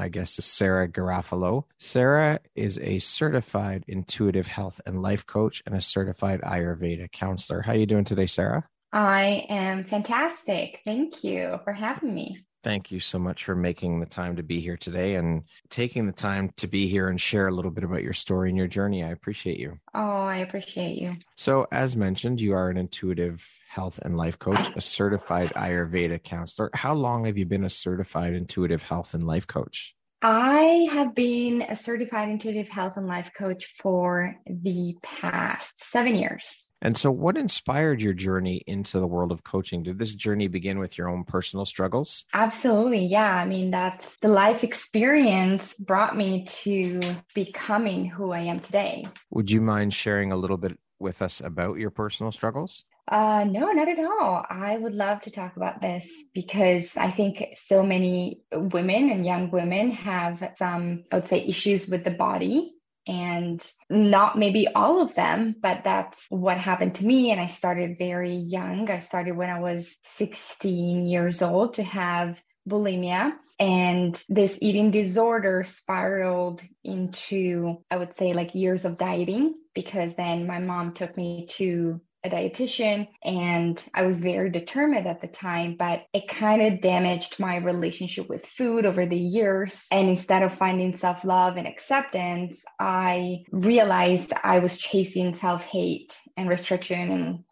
my guest is Sarah Garofalo. Sarah is a certified intuitive health and life coach and a certified Ayurveda counselor. How are you doing today, Sarah? I am fantastic. Thank you for having me. Thank you so much for making the time to be here today and taking the time to be here and share a little bit about your story and your journey. I appreciate you. Oh, I appreciate you. So, as mentioned, you are an intuitive health and life coach, a certified Ayurveda counselor. How long have you been a certified intuitive health and life coach? I have been a certified intuitive health and life coach for the past seven years. And so, what inspired your journey into the world of coaching? Did this journey begin with your own personal struggles? Absolutely. Yeah. I mean, that the life experience brought me to becoming who I am today. Would you mind sharing a little bit with us about your personal struggles? Uh, no, not at all. I would love to talk about this because I think so many women and young women have some, I would say, issues with the body and not maybe all of them, but that's what happened to me. And I started very young. I started when I was 16 years old to have bulimia. And this eating disorder spiraled into, I would say, like years of dieting because then my mom took me to a dietitian and I was very determined at the time, but it kind of damaged my relationship with food over the years. And instead of finding self love and acceptance, I realized I was chasing self hate and restriction and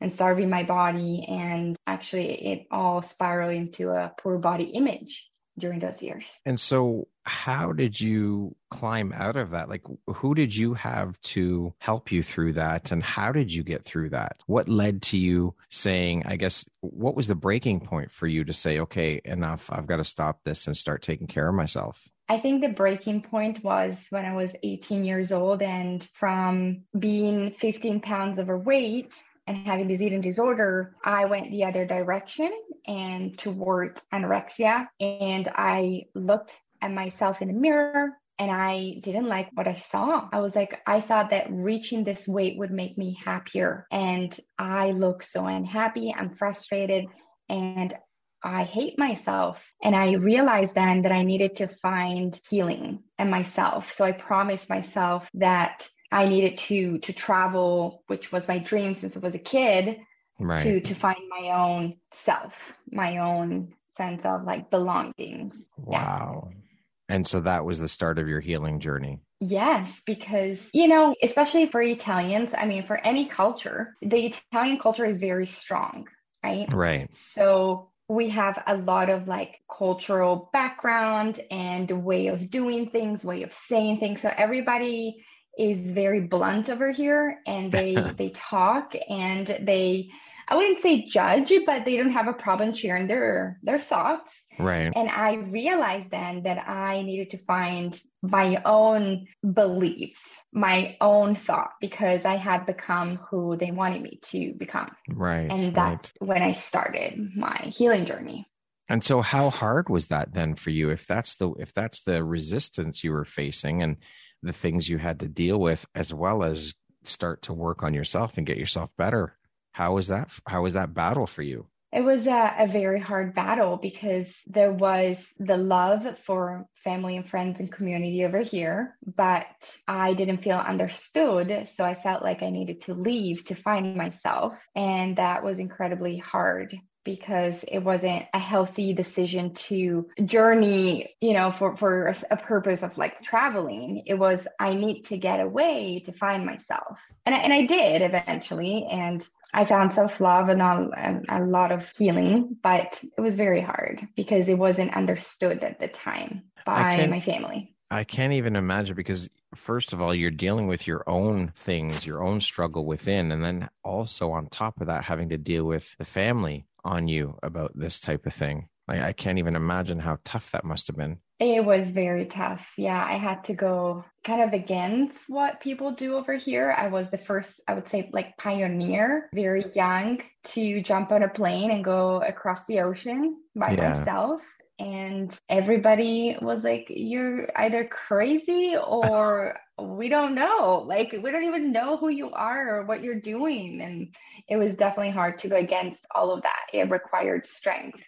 and starving my body and actually it all spiraled into a poor body image during those years. And so, how did you climb out of that? Like, who did you have to help you through that? And how did you get through that? What led to you saying, I guess, what was the breaking point for you to say, okay, enough, I've got to stop this and start taking care of myself? I think the breaking point was when I was 18 years old and from being 15 pounds overweight and having this eating disorder, I went the other direction and towards anorexia. And I looked at myself in the mirror and I didn't like what I saw. I was like, I thought that reaching this weight would make me happier. And I look so unhappy. I'm frustrated and I hate myself. And I realized then that I needed to find healing in myself. So I promised myself that I needed to to travel, which was my dream since I was a kid, right. to to find my own self, my own sense of like belonging. Wow. Yeah. And so that was the start of your healing journey. Yes, because, you know, especially for Italians, I mean, for any culture, the Italian culture is very strong, right? Right. So we have a lot of like cultural background and way of doing things, way of saying things. So everybody is very blunt over here and they they talk and they I wouldn't say judge, but they don't have a problem sharing their their thoughts. Right. And I realized then that I needed to find my own beliefs, my own thought, because I had become who they wanted me to become. Right. And that's right. when I started my healing journey. And so how hard was that then for you if that's the if that's the resistance you were facing and the things you had to deal with as well as start to work on yourself and get yourself better? How was that how was that battle for you? It was a, a, very hard battle because there was the love for family and friends and community over here, but I didn't feel understood. So I felt like I needed to leave to find myself. And that was incredibly hard because it wasn't a healthy decision to journey, you know, for, for a purpose of like traveling. It was, I need to get away to find myself. And I, and I did eventually. And I found self love and, and a lot of healing, but it was very hard because it wasn't understood at the time by my family. I can't even imagine because first of all, you're dealing with your own things, your own struggle within, and then also on top of that, having to deal with the family on you about this type of thing. Like, I can't even imagine how tough that must have been. It was very tough. Yeah, I had to go kind of against what people do over here. I was the first, I would say, like pioneer, very young, to jump on a plane and go across the ocean by yeah. myself and everybody was like you're either crazy or we don't know. Like we don't even know who you are or what you're doing. And it was definitely hard to go against all of that. It required strength.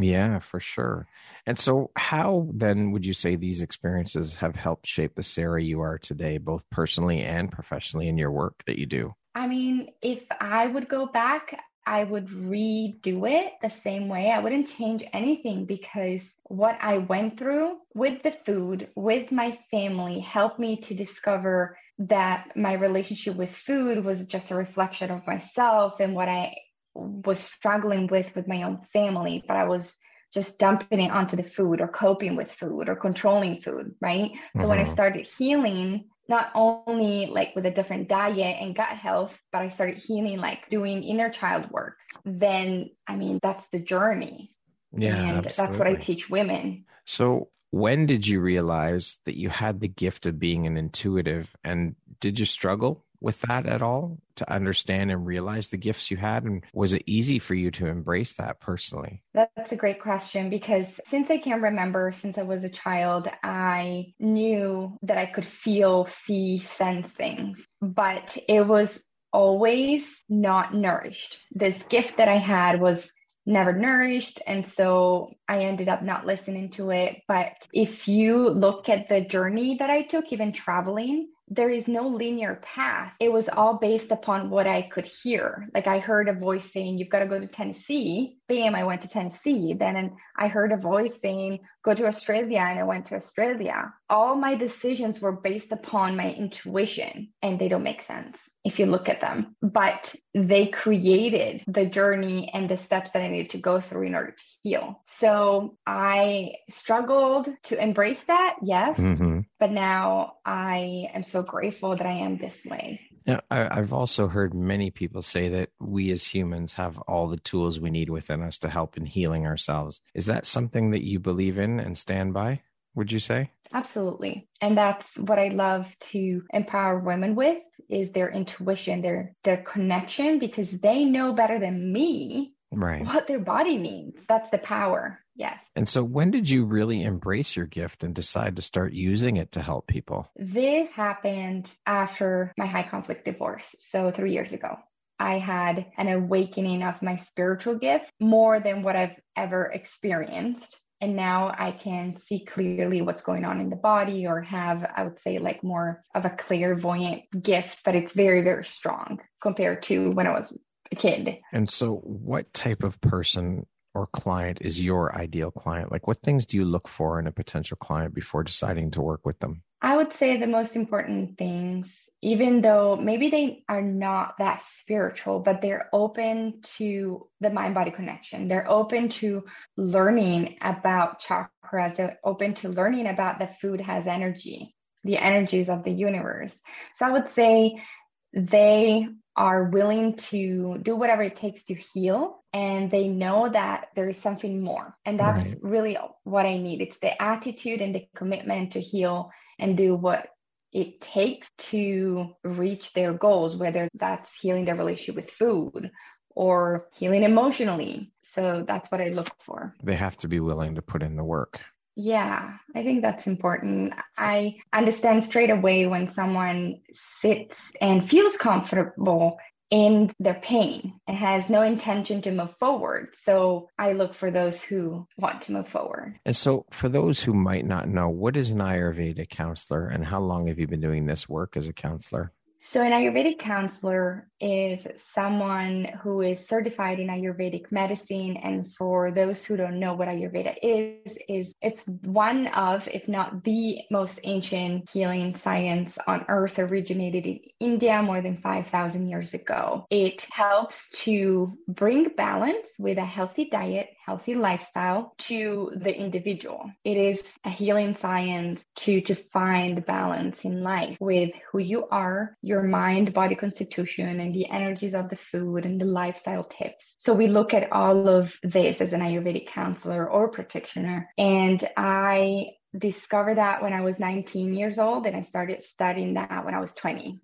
Yeah for sure. And so how then would you say these experiences have helped shape the sarah you are today both personally and professionally in your work that you do? I mean, if I would go back, I would redo it the same way. I wouldn't change anything because what I went through with the food, with my family, helped me to discover that my relationship with food was just a reflection of myself and what I was struggling with with my own family. But I was just dumping it onto the food or coping with food or controlling food, right? So mm-hmm. when I mm-hmm. started healing, not only like with a different diet and gut health, but I started healing, like doing inner child work, then I mean, that's the journey. Yeah. And absolutely. that's what I teach women. So, when did you realize that you had the gift of being an intuitive? And did you struggle with that at all to understand and realize the gifts you had? And was it easy for you to embrace that personally? That's a great question because since I can remember, since I was a child, I knew that I could feel, see, sense things, but it was always not nourished. This gift that I had was never nourished. And so I ended up not listening to it. But if you look at the journey that I took, even traveling, there is no linear path. It was all based upon what I could hear. Like I heard a voice saying, You've got to go to Tennessee. Bam, I went to Tennessee. Then I heard a voice saying, Go to Australia. And I went to Australia. All my decisions were based upon my intuition, and they don't make sense if you look at them, but they created the journey and the steps that I needed to go through in order to heal. So I struggled to embrace that, yes, mm-hmm. but now I am so grateful that I am this way. Yeah, I, I've also heard many people say that we as humans have all the tools we need within us to help in healing ourselves. Is that something that you believe in and stand by? Would you say? Absolutely. And that's what I love to empower women with is their intuition, their their connection because they know better than me right. what their body needs. That's the power. Yes. And so when did you really embrace your gift and decide to start using it to help people? This happened after my high conflict divorce. So 3 years ago. I had an awakening of my spiritual gift more than what I've ever experienced and now I can see clearly what's going on in the body or have, I would say, like more of a clairvoyant gift, but it's very, very strong compared to when I was a kid. And so, what type of person or client is your ideal client? Like, what things do you look for in a potential client before deciding to work with them? I would say the most important things, even though maybe they are not that spiritual, but they're open to the mind body connection. They're open to learning about chakras. They're open to learning about the food has energy, the energies of the universe. So I would say they are willing to do whatever it takes to heal and they know that there is something more. And that's right. really what i need. It's the attitude and the commitment to heal and do what it takes to reach their goals whether that's healing their relationship with food or healing emotionally. So that's what i look for. They have to be willing to put in the work yeah, I think that's important. I understand straight away when someone sits and feels comfortable in their pain and has no intention to move forward. So I look for those who want to move forward. And so, for those who might not know, what is an Ayurveda counselor and how long have you been doing this work as a counselor? So, an Ayurvedic counselor is someone who is certified in Ayurvedic medicine. And for those who don't know what Ayurveda is, is it's one of, if not the most ancient healing science on earth, originated in India more than 5,000 years ago. It helps to bring balance with a healthy diet, healthy lifestyle to the individual. It is a healing science to, to find balance in life with who you are, your mind body constitution and the energies of the food and the lifestyle tips. So we look at all of this as an Ayurvedic counselor or practitioner. And I discovered that when I was 19 years old and I started studying that when I was 20.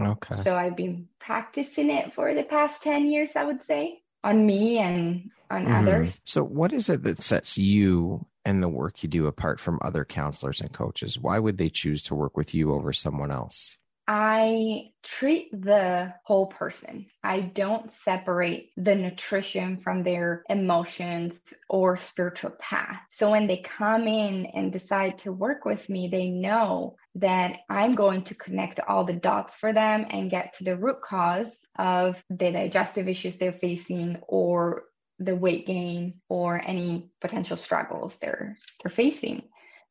Okay. So I've been practicing it for the past 10 years, I would say, on me and on mm-hmm. others. So, what is it that sets you and the work you do apart from other counselors and coaches? Why would they choose to work with you over someone else? I treat the whole person. I don't separate the nutrition from their emotions or spiritual path. So when they come in and decide to work with me, they know that I'm going to connect all the dots for them and get to the root cause of the digestive issues they're facing or the weight gain or any potential struggles they're they're facing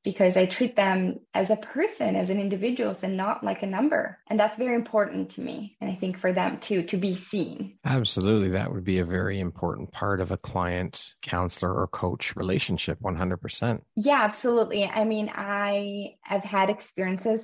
because I treat them as a person, as an individual, and not like a number. And that's very important to me. And I think for them too, to be seen. Absolutely. That would be a very important part of a client, counselor, or coach relationship, 100%. Yeah, absolutely. I mean, I have had experiences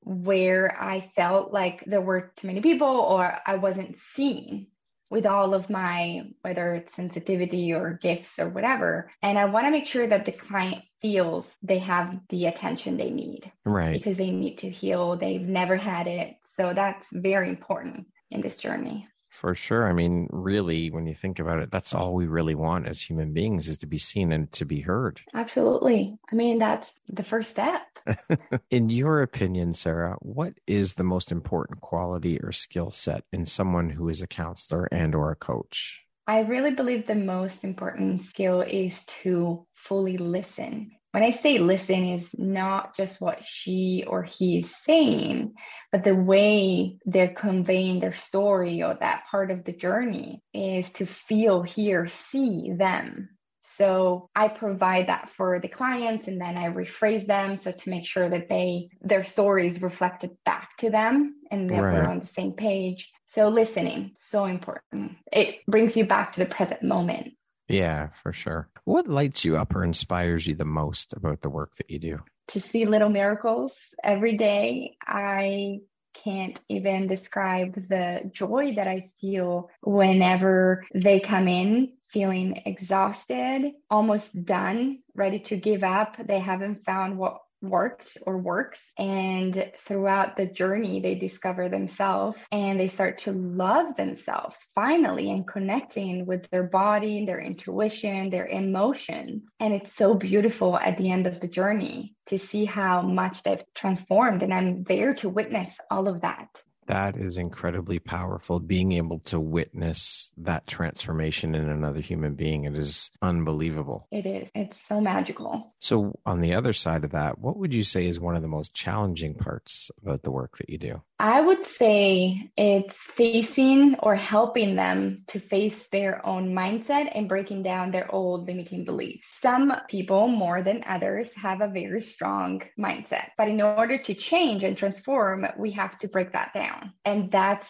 where I felt like there were too many people or I wasn't seen with all of my, whether it's sensitivity or gifts or whatever. And I want to make sure that the client feels they have the attention they need. Right. Because they need to heal. They've never had it. So that's very important in this journey. For sure. I mean, really, when you think about it, that's all we really want as human beings is to be seen and to be heard. Absolutely. I mean, that's the first step. in your opinion, Sarah, what is the most important quality or skill set in someone who is a counselor and or a coach? I really believe the most important skill is to fully listen when I say listen is not just what she or he is saying, but the way they're conveying their story or that part of the journey is to feel, hear, see them. So I provide that for the clients and then I rephrase them. So to make sure that they, their story is reflected back to them and that right. we're on the same page. So listening, so important. It brings you back to the present moment. Yeah, for sure. What lights you up or inspires you the most about the work that you do? To see little miracles every day. I can't even describe the joy that I feel whenever they come in feeling exhausted, almost done, ready to give up. They haven't found what worked or works. And throughout the journey, they discover themselves and they start to love themselves finally and connecting with their body, their intuition, their emotions. And it's so beautiful at the end of the journey to see how much they've transformed. And I'm there to witness all of that. That is incredibly powerful. Being able to witness that transformation in another human being, it is unbelievable. It is. It's so magical. So, on the other side of that, what would you say is one of the most challenging parts about the work that you do? I would say it's facing or helping them to face their own mindset and breaking down their old limiting beliefs. Some people, more than others, have a very strong mindset. But in order to change and transform, we have to break that down. And that's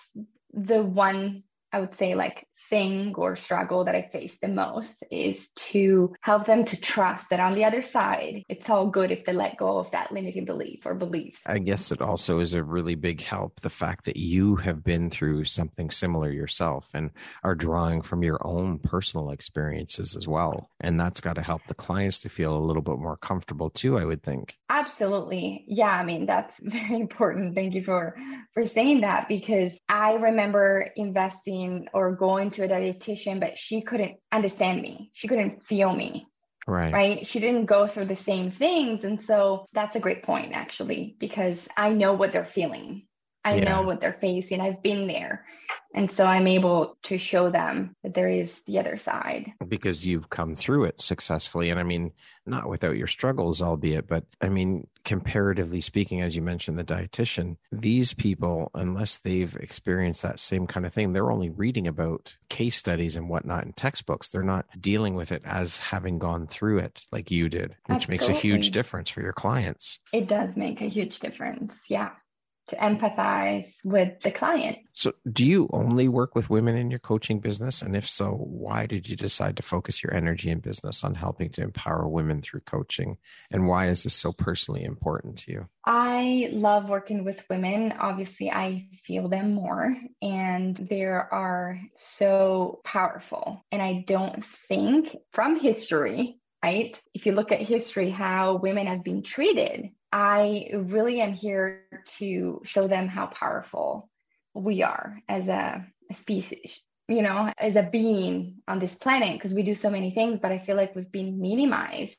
the one I would say like thing or struggle that I face the most is to help them to trust that on the other side, it's all good if they let go of that limiting belief or beliefs. I guess it also is a really big help the fact that you have been through something similar yourself and are drawing from your own personal experiences as well. And that's got to help the clients to feel a little bit more comfortable too, I would think. Absolutely. Yeah, I mean, that's very important. Thank you for for saying that because I remember investing or going to a dietitian, but she couldn't understand me. She couldn't feel me. Right. Right. She didn't go through the same things. And so that's a great point, actually, because I know what they're feeling. I yeah. know what they're facing. I've been there. And so I'm able to show them that there is the other side. Because you've come through it successfully. And I mean, not without your struggles, albeit, but I mean, comparatively speaking, as you mentioned, the dietitian, these people, unless they've experienced that same kind of thing, they're only reading about case studies and whatnot in textbooks. They're not dealing with it as having gone through it like you did, which Absolutely. makes a huge difference for your clients. It does make a huge difference. Yeah to empathize with the client. So, do you only work with women in your coaching business? And if so, why did you decide to focus your energy and business on helping to empower women through coaching? And why is this so personally important to you? I love working with women. Obviously, I feel them more, and they are so powerful. And I don't think from history, right? If you look at history, how women have been treated I really am here to show them how powerful we are as a, a species, you know, as a being on this planet, because we do so many things, but I feel like we've been minimized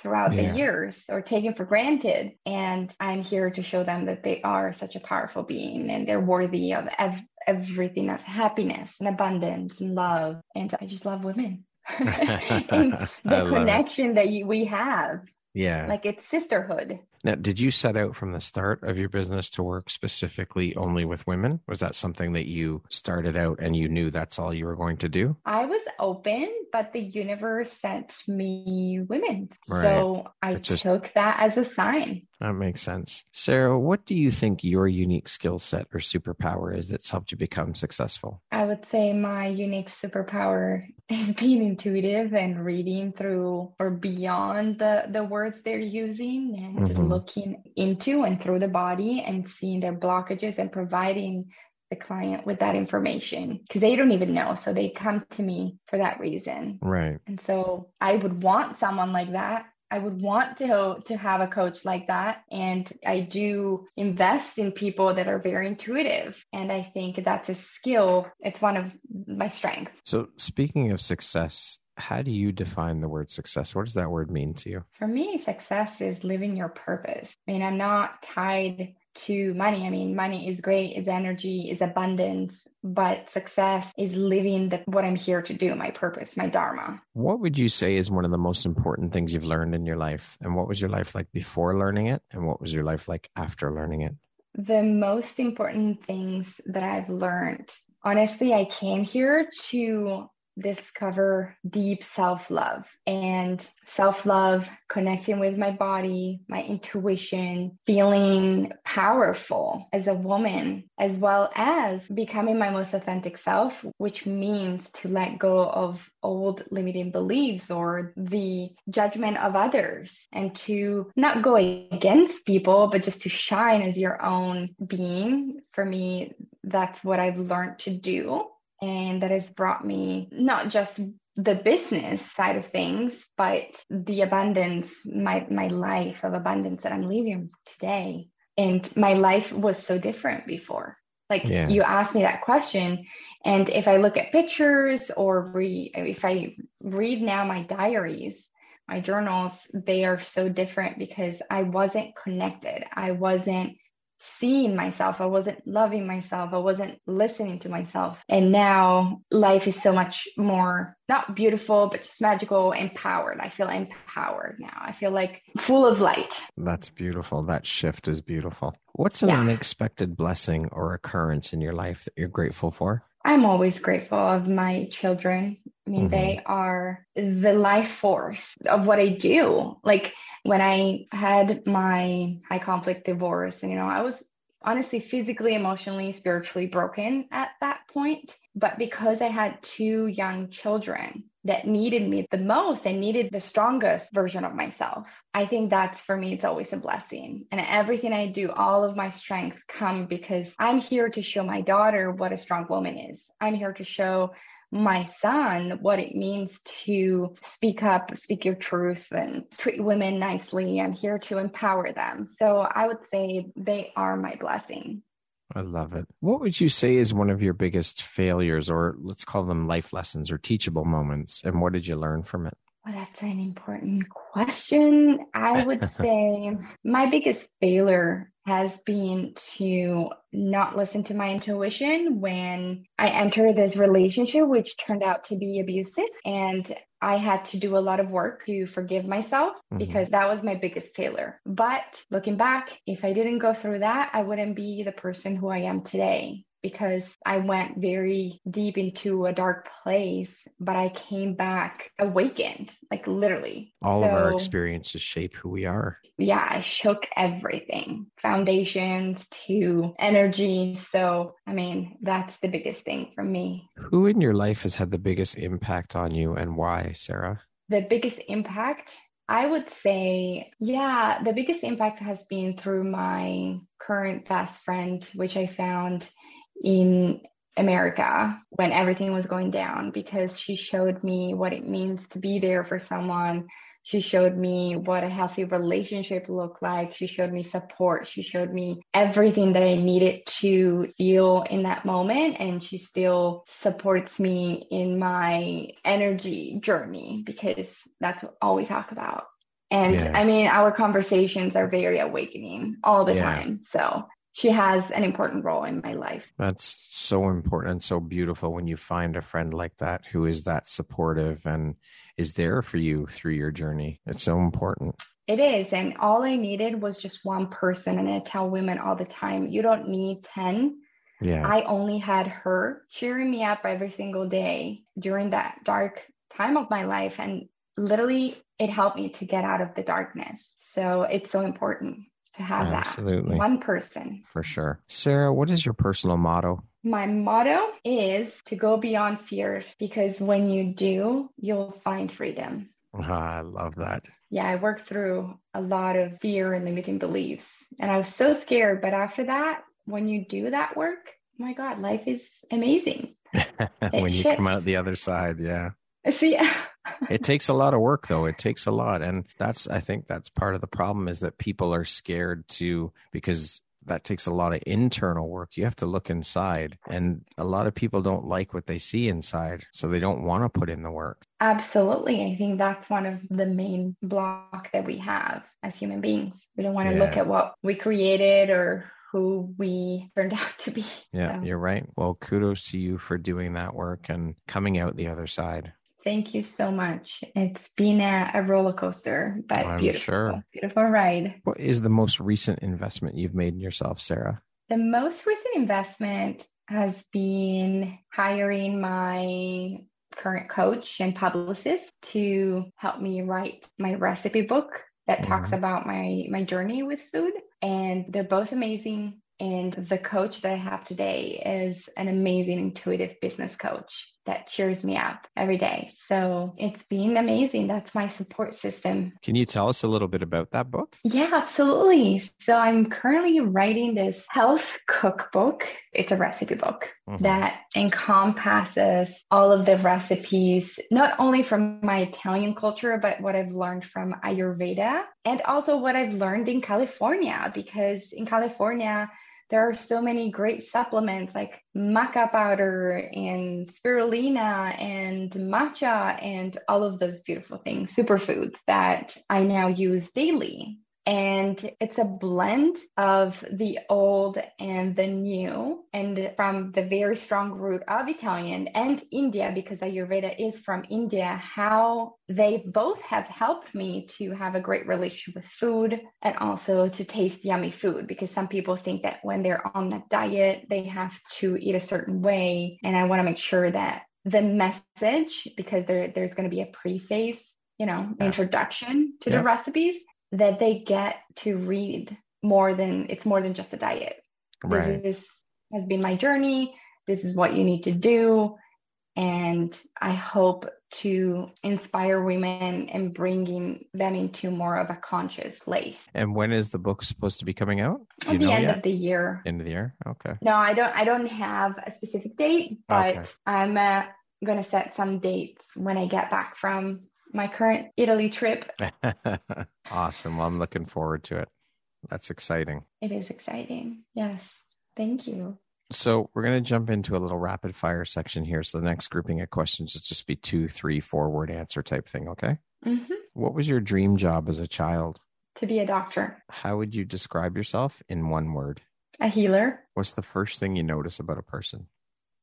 throughout yeah. the years or taken for granted. And I'm here to show them that they are such a powerful being and they're worthy of ev- everything that's happiness and abundance and love. And I just love women. and the connection it. that you, we have. Yeah. Like it's sisterhood. Now, did you set out from the start of your business to work specifically only with women? Was that something that you started out and you knew that's all you were going to do? I was open, but the universe sent me women. Right. So I just, took that as a sign. That makes sense. Sarah, what do you think your unique skill set or superpower is that's helped you become successful? I would say my unique superpower is being intuitive and reading through or beyond the, the words they're using and mm-hmm looking into and through the body and seeing their blockages and providing the client with that information because they don't even know. So they come to me for that reason. Right. And so I would want someone like that. I would want to to have a coach like that and I do invest in people that are very intuitive and I think that's a skill it's one of my strengths. So speaking of success how do you define the word success? What does that word mean to you? For me, success is living your purpose. I mean, I'm not tied to money. I mean, money is great, is energy, is abundance, but success is living the, what I'm here to do, my purpose, my dharma. What would you say is one of the most important things you've learned in your life? And what was your life like before learning it? And what was your life like after learning it? The most important things that I've learned honestly, I came here to discover deep self love and self love, connecting with my body, my intuition, feeling powerful as a woman, as well as becoming my most authentic self, which means to let go of old limiting beliefs or the judgment of others and to not go against people, but just to shine as your own being. For me, that's what I've learned to do and that has brought me not just the business side of things, but the abundance, my my life of abundance that I'm living today. And my life was so different before. Like yeah. you asked me that question, and if I look at pictures or read, if I read now my diaries, my journals, they are so different because I wasn't connected. I wasn't seeing myself. I wasn't loving myself. I wasn't listening to myself. And now life is so much more not beautiful, but just magical, empowered. I feel empowered now. I feel like full of light. That's beautiful. That shift is beautiful. What's an yeah. unexpected blessing or occurrence in your life that you're grateful for? I'm always grateful of my children. I mean, mm-hmm. they are the life force of what I do. Like when I had my high conflict divorce, and you know, I was honestly physically, emotionally, spiritually broken at that point. But because I had two young children that needed me the most and needed the strongest version of myself, I think that's for me, it's always a blessing. And everything I do, all of my strength come because I'm here to show my daughter what a strong woman is. I'm here to show my son what it means to speak up, speak your truth, and treat women nicely. I'm here to empower them. So I would say they are my blessing. I love it. What would you say is one of your biggest failures, or let's call them life lessons or teachable moments? And what did you learn from it? Well, that's an important question. I would say my biggest failure has been to not listen to my intuition when I entered this relationship, which turned out to be abusive. And I had to do a lot of work to forgive myself mm-hmm. because that was my biggest failure. But looking back, if I didn't go through that, I wouldn't be the person who I am today because I went very deep into a dark place, but I came back awakened, like literally. All so, of our experiences shape who we are. Yeah, I shook everything foundations to energy. So, I mean, that's the biggest thing for me. Who in your life has had the biggest impact on you and why, Sarah? The biggest impact I would say, yeah, the biggest impact has been through my current best friend, which I found in America when everything was going down because she showed me what it means to be there for someone. She showed me what a healthy relationship looked like. She showed me support. She showed me everything that I needed to feel in that moment. And she still supports me in my energy journey because that's all we talk about. And yeah. I mean, our conversations are very awakening all the yeah. time. So she has an important role in my life. That's so important and so beautiful when you find a friend like that who is that supportive and is there for you through your journey. It's so important. It is. And all I needed was just one person. And I tell women all the time, you don't need 10. Yeah. I only had her cheering me up every single day during that dark time of my life. And literally, it helped me to get out of the darkness. So it's so important to have Absolutely. that one person. For sure. Sarah, what is your personal motto? My motto is to go beyond fears because when you do, you'll find freedom. Ah, I love that. Yeah, I worked through a lot of fear and limiting beliefs. And I was so scared. But after that, when you do that work, oh my God, life is amazing. when you come out the other side, yeah. So, yeah it takes a lot of work though. It takes a lot. And that's, I think that's part of the problem is that people are scared to, because that takes a lot of internal work. You have to look inside. And a lot of people don't like what they see inside. So they don't want to put in the work. Absolutely. I think that's one of the main block that we have as human beings. We don't want to yeah. look at what we created or who we turned out to be. Yeah, so. you're right. Well, kudos to you for doing that work and coming out the other side. Thank you so much. It's been a, a roller coaster, but I'm beautiful, sure. beautiful ride. What is the most recent investment you've made in yourself, Sarah? The most recent investment has been hiring my current coach and publicist to help me write my recipe book that mm-hmm. talks about my my journey with food and they're both amazing and the coach that I have today is an amazing intuitive business coach that cheers me up every day. So it's been amazing. That's my support system. Can you tell us a little bit about that book? Yeah, absolutely. So I'm currently writing this health cookbook. It's a recipe book mm-hmm. that encompasses all of the recipes, not only from my Italian culture, but what I've learned from Ayurveda and also what I've learned in California, because in California, there are so many great supplements like maca powder and spirulina and matcha and all of those beautiful things, superfoods that I now use daily. And it's a blend of the old and the new, and from the very strong root of Italian and India, because Ayurveda is from India, how they both have helped me to have a great relationship with food and also to taste yummy food. Because some people think that when they're on a diet, they have to eat a certain way. And I want to make sure that the message, because there, there's going to be a preface you know, introduction to yeah. the recipes that they get to read more than it's more than just a diet. Right. This is, has been my journey. This is what you need to do. And I hope to inspire women and bringing them into more of a conscious place. And when is the book supposed to be coming out? At the end yet? of the year. End of the year. Okay. No, I don't. I don't have a specific date, but okay. I'm uh, going to set some dates when I get back from my current Italy trip. awesome. Well, I'm looking forward to it. That's exciting. It is exciting. Yes. Thank you. So we're going to jump into a little rapid fire section here. So the next grouping of questions is just be two, three, four word answer type thing. Okay. Mm-hmm. What was your dream job as a child? To be a doctor, How would you describe yourself in one word? a healer, What's the first thing you notice about a person?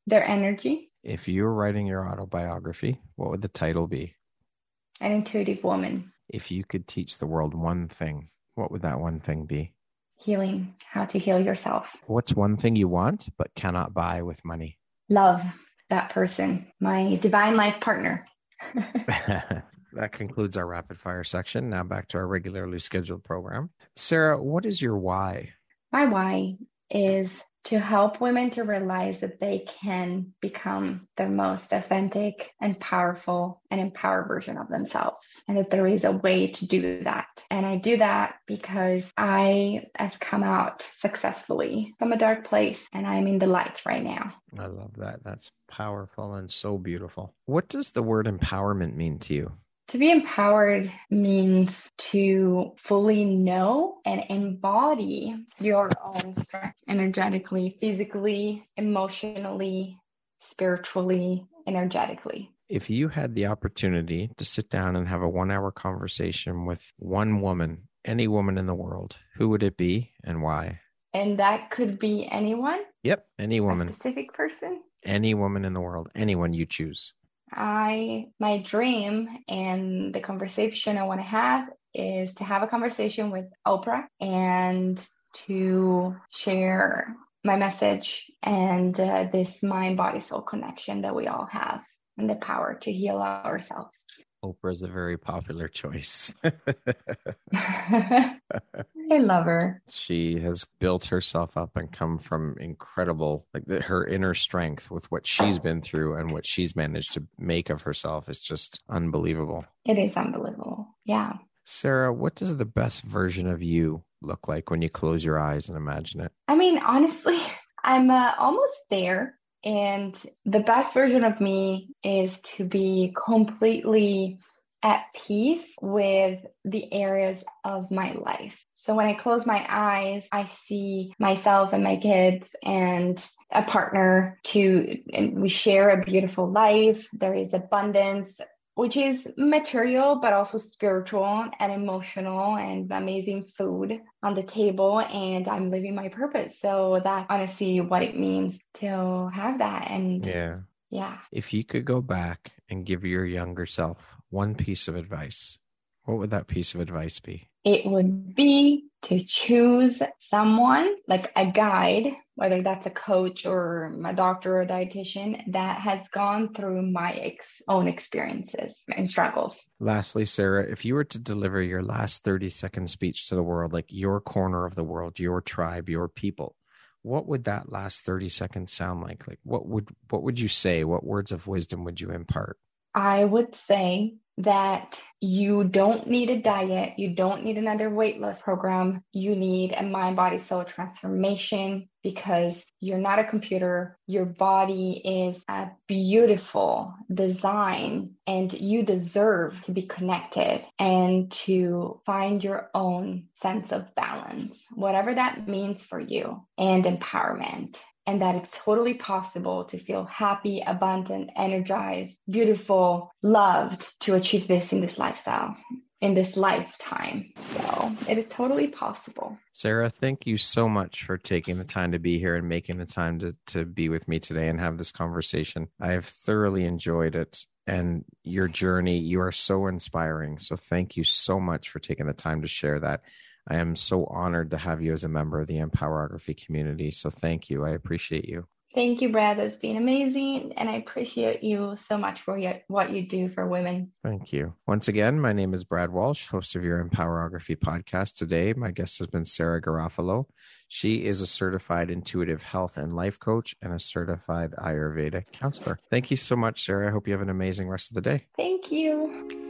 their energy, If you were writing your autobiography, what would the title be? An intuitive woman, If you could teach the world one thing, what would that one thing be? healing, how to heal yourself. What's one thing you want but cannot buy with money? Love that person, my divine life partner. that concludes our rapid fire section. Now back to our regularly scheduled program. Sarah, what is your why? My why is to help women to realize that they can become their most authentic and powerful and empowered version of themselves, and that there is a way to do that. And I do that because I have come out successfully from a dark place and I'm in the light right now. I love that. That's powerful and so beautiful. What does the word empowerment mean to you? To be empowered means to fully know and embody your own strength energetically, physically, emotionally, spiritually, energetically. If you had the opportunity to sit down and have a one hour conversation with one woman, any woman in the world, who would it be and why? And that could be anyone, Yep, any a woman, specific person. any woman in the world, anyone you choose. I, my dream and the conversation I want to have is to have a conversation with Oprah and to share my message and uh, this mind body soul connection that we all have and the power to heal ourselves. Oprah is a very popular choice. I love her. she has built herself up and come from incredible, like the, her inner strength with what she's been through and what she's managed to make of herself is just unbelievable. It is unbelievable. Yeah. Sarah, what does the best version of you look like when you close your eyes and imagine it? I mean, honestly, I'm uh, almost there. And the best version of me is to be completely at peace with the areas of my life. So when I close my eyes, I see myself and my kids and a partner to, and we share a beautiful life. There is abundance, which is material, but also spiritual and emotional and amazing food on the table. And I'm living my purpose. So that's honestly what it means to have that. And Yeah. yeah, If you could go back and give your younger self one piece of advice, what would that piece of advice be? it would be to choose someone like a guide, whether that's a coach or a doctor or a dietitian that has gone through my ex- own experiences and struggles. Lastly, Sarah, if you were to deliver your last 30 second speech to the world, like your corner of the world, your tribe, your people, what would that last 30 seconds sound like? Like what would what would you say? What words of wisdom would you impart? I would say that you don't need a diet. You don't need another weight loss program. You need a mind, body, soul transformation because you're not a computer. Your body is a beautiful design and you deserve to be connected and to find your own sense of balance, whatever that means for you and empowerment and that it's totally possible to feel happy, abundant, energized, beautiful, loved to achieve this in this lifestyle, in this lifetime. So it is totally possible. Sarah, thank you so much for taking the time to be here and making the time to, to be with me today and have this conversation. I have thoroughly enjoyed it and your journey. You are so inspiring. So thank you so much for taking the time to share that. I am so honored to have you as a member of the Empowerography community. So thank you. I appreciate you. Thank you, Brad. That's been amazing. And I appreciate you so much for your, what you do for women. Thank you. Once again, my name is Brad Walsh, host of your Empowerography podcast. Today, my guest has been Sarah Garofalo. She is a certified intuitive health and life coach and a certified Ayurveda counselor. Thank you so much, Sarah. I hope you have an amazing rest of the day. Thank you.